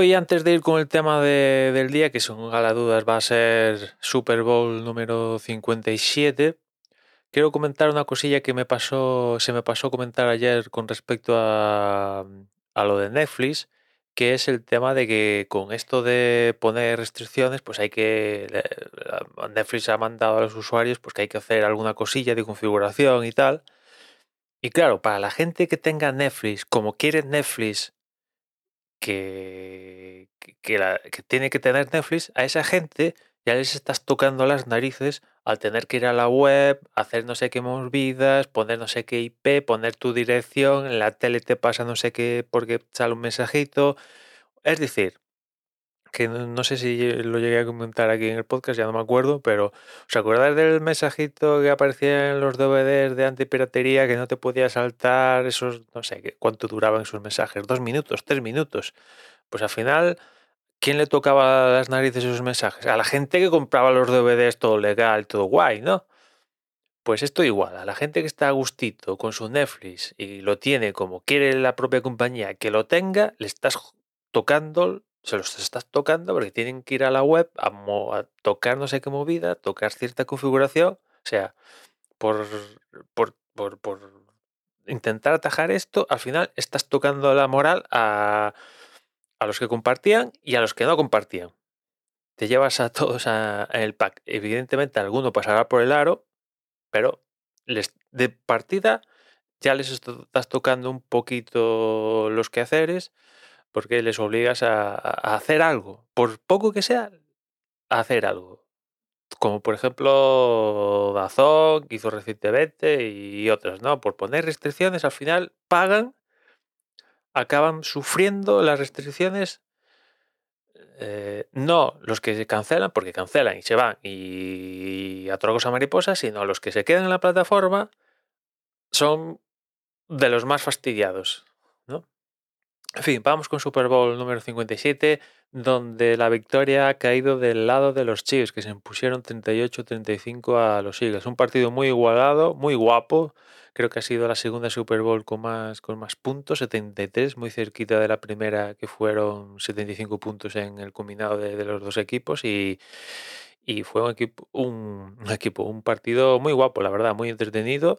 Hoy, antes de ir con el tema de- del día, que son a la dudas va a ser Super Bowl número 57, quiero comentar una cosilla que me pasó, se me pasó comentar ayer con respecto a, a lo de Netflix, que es el tema de que con esto de poner restricciones, pues hay que, Netflix ha mandado a los usuarios pues que hay que hacer alguna cosilla de configuración y tal. Y claro, para la gente que tenga Netflix, como quiere Netflix que, que, la- que tiene que tener Netflix, a esa gente ya les estás tocando las narices al tener que ir a la web, hacer no sé qué movidas, poner no sé qué IP, poner tu dirección, en la tele te pasa no sé qué porque sale un mensajito. Es decir, que no, sé si lo llegué a comentar aquí en el podcast, ya no me acuerdo, pero ¿os acordáis del mensajito que aparecía en los DVDs de antipiratería que no te podía saltar esos, no sé, cuánto duraban esos mensajes? ¿Dos minutos? ¿Tres minutos? Pues al final, ¿quién le tocaba las narices esos mensajes? A la gente que compraba los DVDs todo legal, todo guay, ¿no? Pues esto igual, a la gente que está a gustito con su Netflix y lo tiene como quiere la propia compañía que lo tenga, le estás tocando, se los estás tocando porque tienen que ir a la web a, a tocar no sé qué movida, tocar cierta configuración, o sea, por, por, por, por intentar atajar esto, al final estás tocando la moral a, a los que compartían y a los que no compartían. Te llevas a todos a- el pack. Evidentemente alguno pasará por el aro, pero les, de partida ya les estás tocando un poquito los quehaceres porque les obligas a, a hacer algo, por poco que sea, a hacer algo. Como por ejemplo Dazón, hizo recientemente y otras, ¿no? Por poner restricciones, al final pagan, acaban sufriendo las restricciones. eh, no los que se cancelan, porque cancelan y se van y a otra cosa mariposa, sino los que se quedan en la plataforma son de los más fastidiados, ¿no? En fin, vamos con Super Bowl número 57, donde la victoria ha caído del lado de los Chiefs, que se impusieron 38-35 a los Eagles. Un partido muy igualado, muy guapo. Creo que ha sido la segunda Super Bowl con más, con más puntos, 73, muy cerquita de la primera, que fueron 75 puntos en el combinado de, los dos equipos. Y, y fue un equipo, un, un equipo, un partido muy guapo, la verdad, muy entretenido.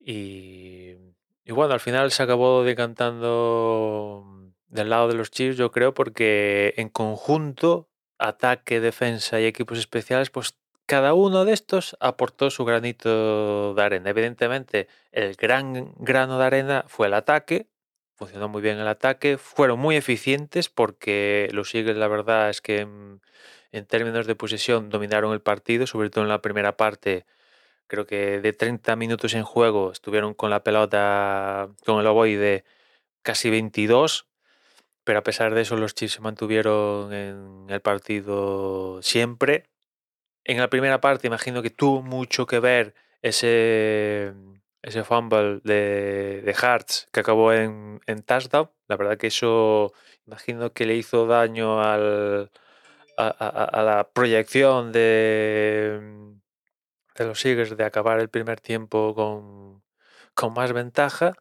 Y, y bueno, al final se acabó decantando del lado de los Chiefs, yo creo, porque en conjunto, ataque, defensa y equipos especiales, pues cada uno de estos aportó su granito de arena. Evidentemente, el gran grano de arena fue el ataque. Funcionó muy bien el ataque. Fueron muy eficientes porque los Eagles, la verdad es que en, en términos de posesión dominaron el partido, sobre todo en la primera parte creo que de 30 minutos en juego estuvieron con la pelota, con el ovoide casi 22, pero a pesar de eso los Chiefs se mantuvieron en el partido siempre. En la primera parte imagino que tuvo mucho que ver ese, ese fumble de, de Hartz que acabó en, en touchdown. La verdad que eso imagino que le hizo daño al, a, la proyección de, de los Eagles de acabar el primer tiempo con, con más ventaja.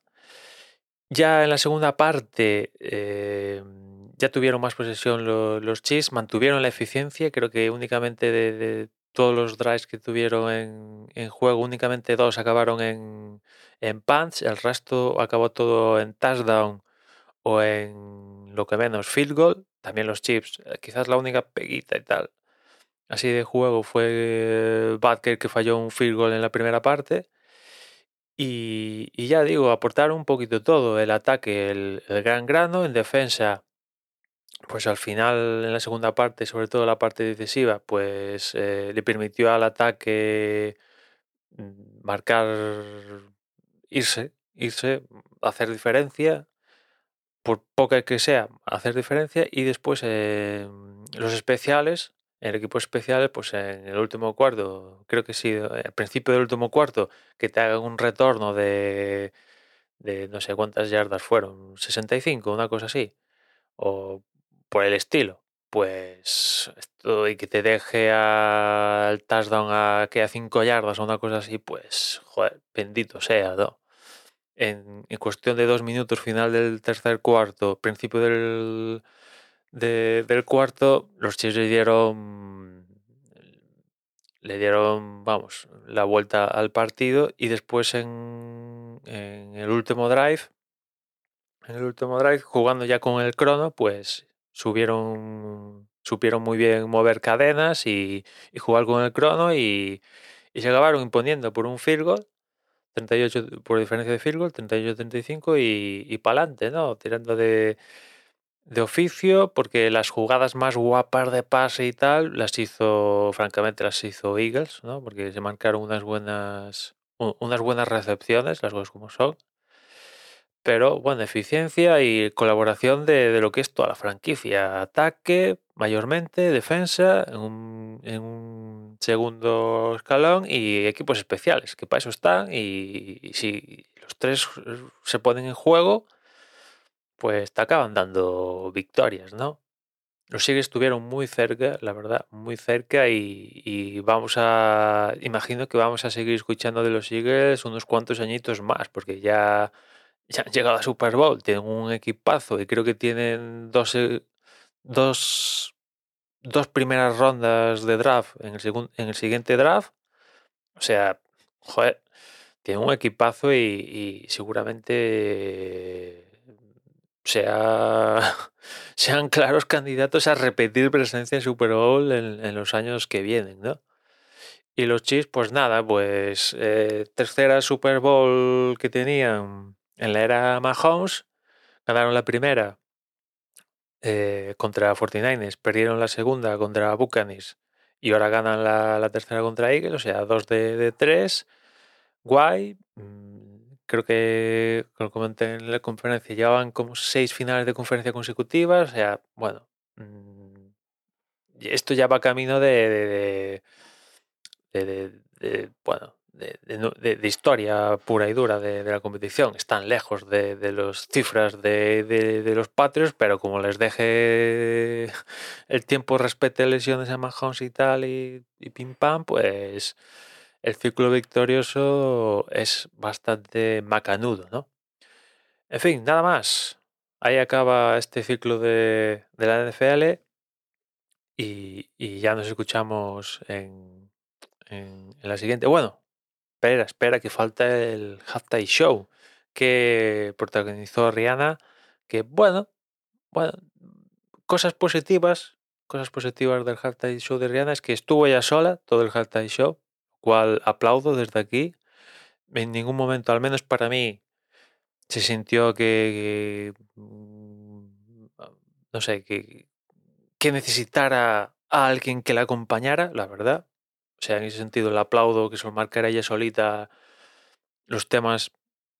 Ya en la segunda parte eh, ya tuvieron más posesión lo- los Chiefs, mantuvieron la eficiencia, creo que únicamente de, todos los drives que tuvieron en, en juego, únicamente dos acabaron en, en punts, el resto acabó todo en touchdown o en lo que menos field goal. También los Chiefs, eh, quizás la única peguita y tal así de juego fue Butker que falló un field goal en la primera parte. Y, ya digo, aportaron un poquito todo, el ataque, el, el gran grano, en defensa, pues al final en la segunda parte, sobre todo la parte decisiva, pues eh, le permitió al ataque mm, marcar, irse, irse, hacer diferencia, por poca que sea, hacer diferencia y después eh, los especiales, el equipo especial, pues en el último cuarto, creo que sí, eh, al principio del último cuarto, que te hagan un retorno de, no sé cuántas yardas fueron, 65, una cosa así, o por el estilo. Pues y que te deje al touchdown a que a 5 yardas o una cosa así, pues joder, bendito sea, ¿no? en, en cuestión de dos minutos, final del tercer cuarto, principio del, del cuarto, los Chiefs le dieron, le dieron, vamos, la vuelta al partido y después en, en el último drive, en el último drive, jugando ya con el crono, pues subieron, supieron muy bien mover cadenas y, jugar con el crono y, se acabaron imponiendo por un field goal, 38 por diferencia de field goal, 38-35 y, y para adelante, ¿no? Tirando de, de oficio, porque las jugadas más guapas de pase y tal las hizo, francamente, las hizo Eagles, ¿no? Porque se marcaron unas buenas, unas buenas recepciones, las cosas como son pero bueno, eficiencia y colaboración de, lo que es toda la franquicia. Ataque, mayormente, defensa, en un, segundo escalón y equipos especiales, que para eso están. Y, si los tres se ponen en juego, pues te acaban dando victorias, ¿no? Los Eagles estuvieron muy cerca, la verdad, muy cerca y, vamos a, imagino que vamos a seguir escuchando de los Eagles unos cuantos añitos más, porque ya ya han llegado a Super Bowl, tienen un equipazo y creo que tienen dos, eh, dos, dos primeras rondas de draft en el, en el siguiente draft. O sea, joder, tienen un equipazo y, seguramente sea, sean claros candidatos a repetir presencia en Super Bowl en, los años que vienen, ¿no? Y los Chiefs, pues nada, pues eh, tercera Super Bowl que tenían en la era Mahomes ganaron la primera eh, contra 49ers, perdieron la segunda contra Buccaneers y ahora ganan la, tercera contra Eagles, o sea, dos de, tres. Guay. Creo que, como comenté en la conferencia, llevaban como seis finales de conferencia consecutivas. O sea, bueno, mm, esto ya va camino de, de bueno, de, historia pura y dura de, la competición. Están lejos de, las cifras de, los Patriots, pero como les deje el tiempo respete lesiones a Mahomes y tal y, y pim pam, pues el ciclo victorioso es bastante macanudo, ¿no? En fin, nada más. Ahí acaba este ciclo de, la NFL y, ya nos escuchamos en, en la siguiente. Bueno, espera, espera, que falta el halftime show que protagonizó Rihanna, que bueno, bueno, cosas positivas, cosas positivas del halftime show de Rihanna es que estuvo ella sola todo el halftime show, cual aplaudo desde aquí. En ningún momento, al menos para mí, se sintió que, mm, no sé, que, que necesitara a alguien que la acompañara, la verdad. O sea, en ese sentido, el aplaudo que se marcara ella solita, los temas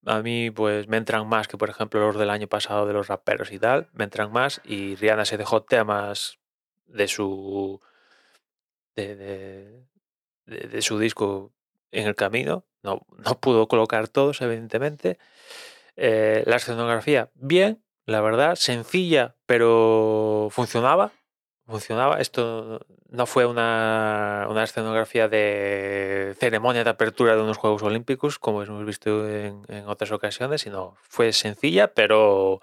a mí pues me entran más que por ejemplo los del año pasado de los raperos y tal, me entran más y Rihanna se dejó temas de su de, su disco en el camino, no, no pudo colocar todos evidentemente. Eh, la escenografía bien, la verdad, sencilla pero funcionaba, funcionaba. Esto no fue una, escenografía de ceremonia de apertura de unos Juegos Olímpicos, como hemos visto en, otras ocasiones, sino fue sencilla, pero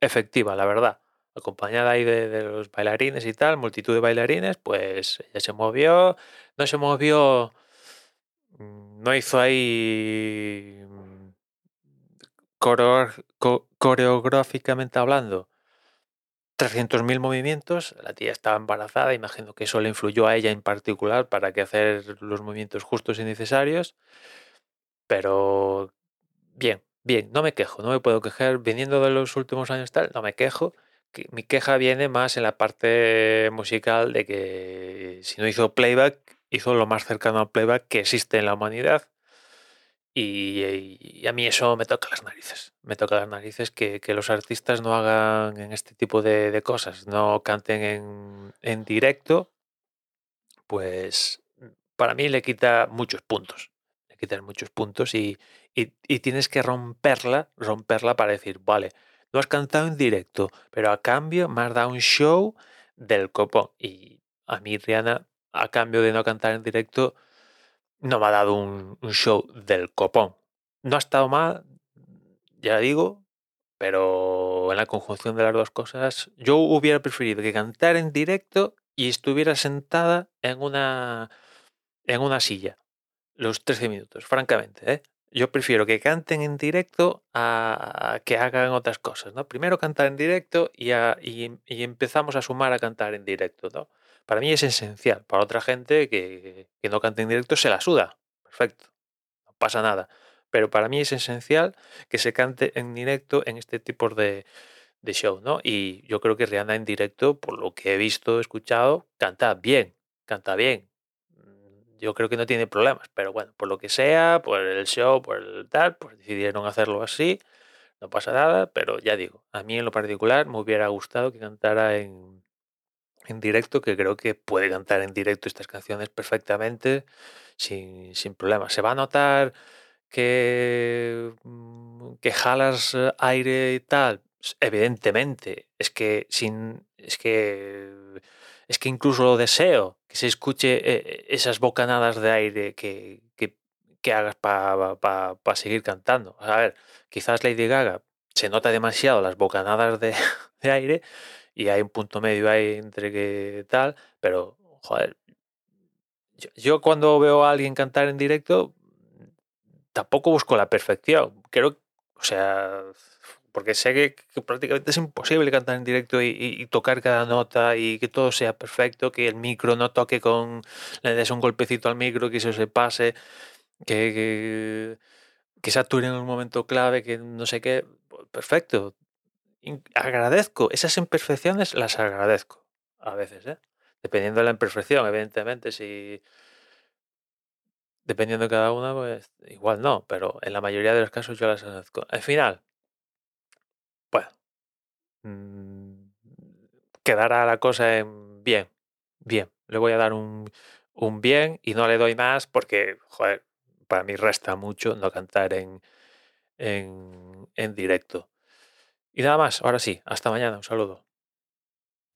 efectiva, la verdad. Acompañada ahí de, los bailarines y tal, multitud de bailarines, pues ella se movió, no se movió, mm, no hizo ahí mm, coreográficamente hablando 300.000 movimientos, la tía estaba embarazada, imagino que eso le influyó a ella en particular para que hacer los movimientos justos y necesarios, pero bien, bien, no me quejo, no me puedo quejar, viniendo de los últimos años tal, no me quejo, mi queja viene más en la parte musical de que si no hizo playback, hizo lo más cercano al playback que existe en la humanidad, y, a mí eso me toca las narices. Me toca las narices que, los artistas no hagan en este tipo de, cosas, no canten en, en, directo, pues para mí le quita muchos puntos. Le quitan muchos puntos y, y, tienes que romperla, romperla para decir, vale, no has cantado en directo, pero a cambio me has dado un show del copón. Y a mí, Rihanna, a cambio de no cantar en directo, no me ha dado un, show del copón. No ha estado mal, ya digo, pero en la conjunción de las dos cosas, yo hubiera preferido que cantara en directo y estuviera sentada en una, en una silla los 13 minutos, francamente. ¿eh? Yo prefiero que canten en directo a, que hagan otras cosas. ¿no? Primero cantar en directo y, y, empezamos a sumar a cantar en directo. ¿no? Para mí es esencial. Para otra gente que, que no cante en directo se la suda. Perfecto. No pasa nada. Pero para mí es esencial que se cante en directo en este tipo de, de show, ¿no? Y yo creo que Rihanna en directo, por lo que he visto, escuchado, canta bien, canta bien. Yo creo que no tiene problemas, pero bueno, por lo que sea, por el show, por el tal, pues decidieron hacerlo así, no pasa nada, pero ya digo, a mí en lo particular me hubiera gustado que cantara en, en directo, que creo que puede cantar en directo estas canciones perfectamente, sin, sin problemas. Se va a notar que, mm, que jalas aire y tal, Evidentemente, es que sin es que es que incluso lo deseo que se escuche eh, esas bocanadas de aire que, que, hagas para seguir cantando. A ver, quizás Lady Gaga se nota demasiado las bocanadas de, aire y hay un punto medio ahí entre que tal, pero joder, yo, yo, cuando veo a alguien cantar en directo tampoco busco la perfección. Creo, o sea, porque sé que, prácticamente es imposible cantar en directo y, tocar cada nota y que todo sea perfecto, que el micro no toque con, le des un golpecito al micro, que eso se pase, que, que, que sature en un momento clave, que no sé qué, perfecto. Agradezco, esas imperfecciones las agradezco a veces, ¿eh? dependiendo de la imperfección, evidentemente, si dependiendo de cada una, pues igual no, pero en la mayoría de los casos yo las agradezco. Al final, mm, quedará la cosa en bien, bien. Le voy a dar un, un bien y no le doy más porque, joder, para mí resta mucho no cantar en, en, en directo. Y nada más, ahora sí, hasta mañana, un saludo.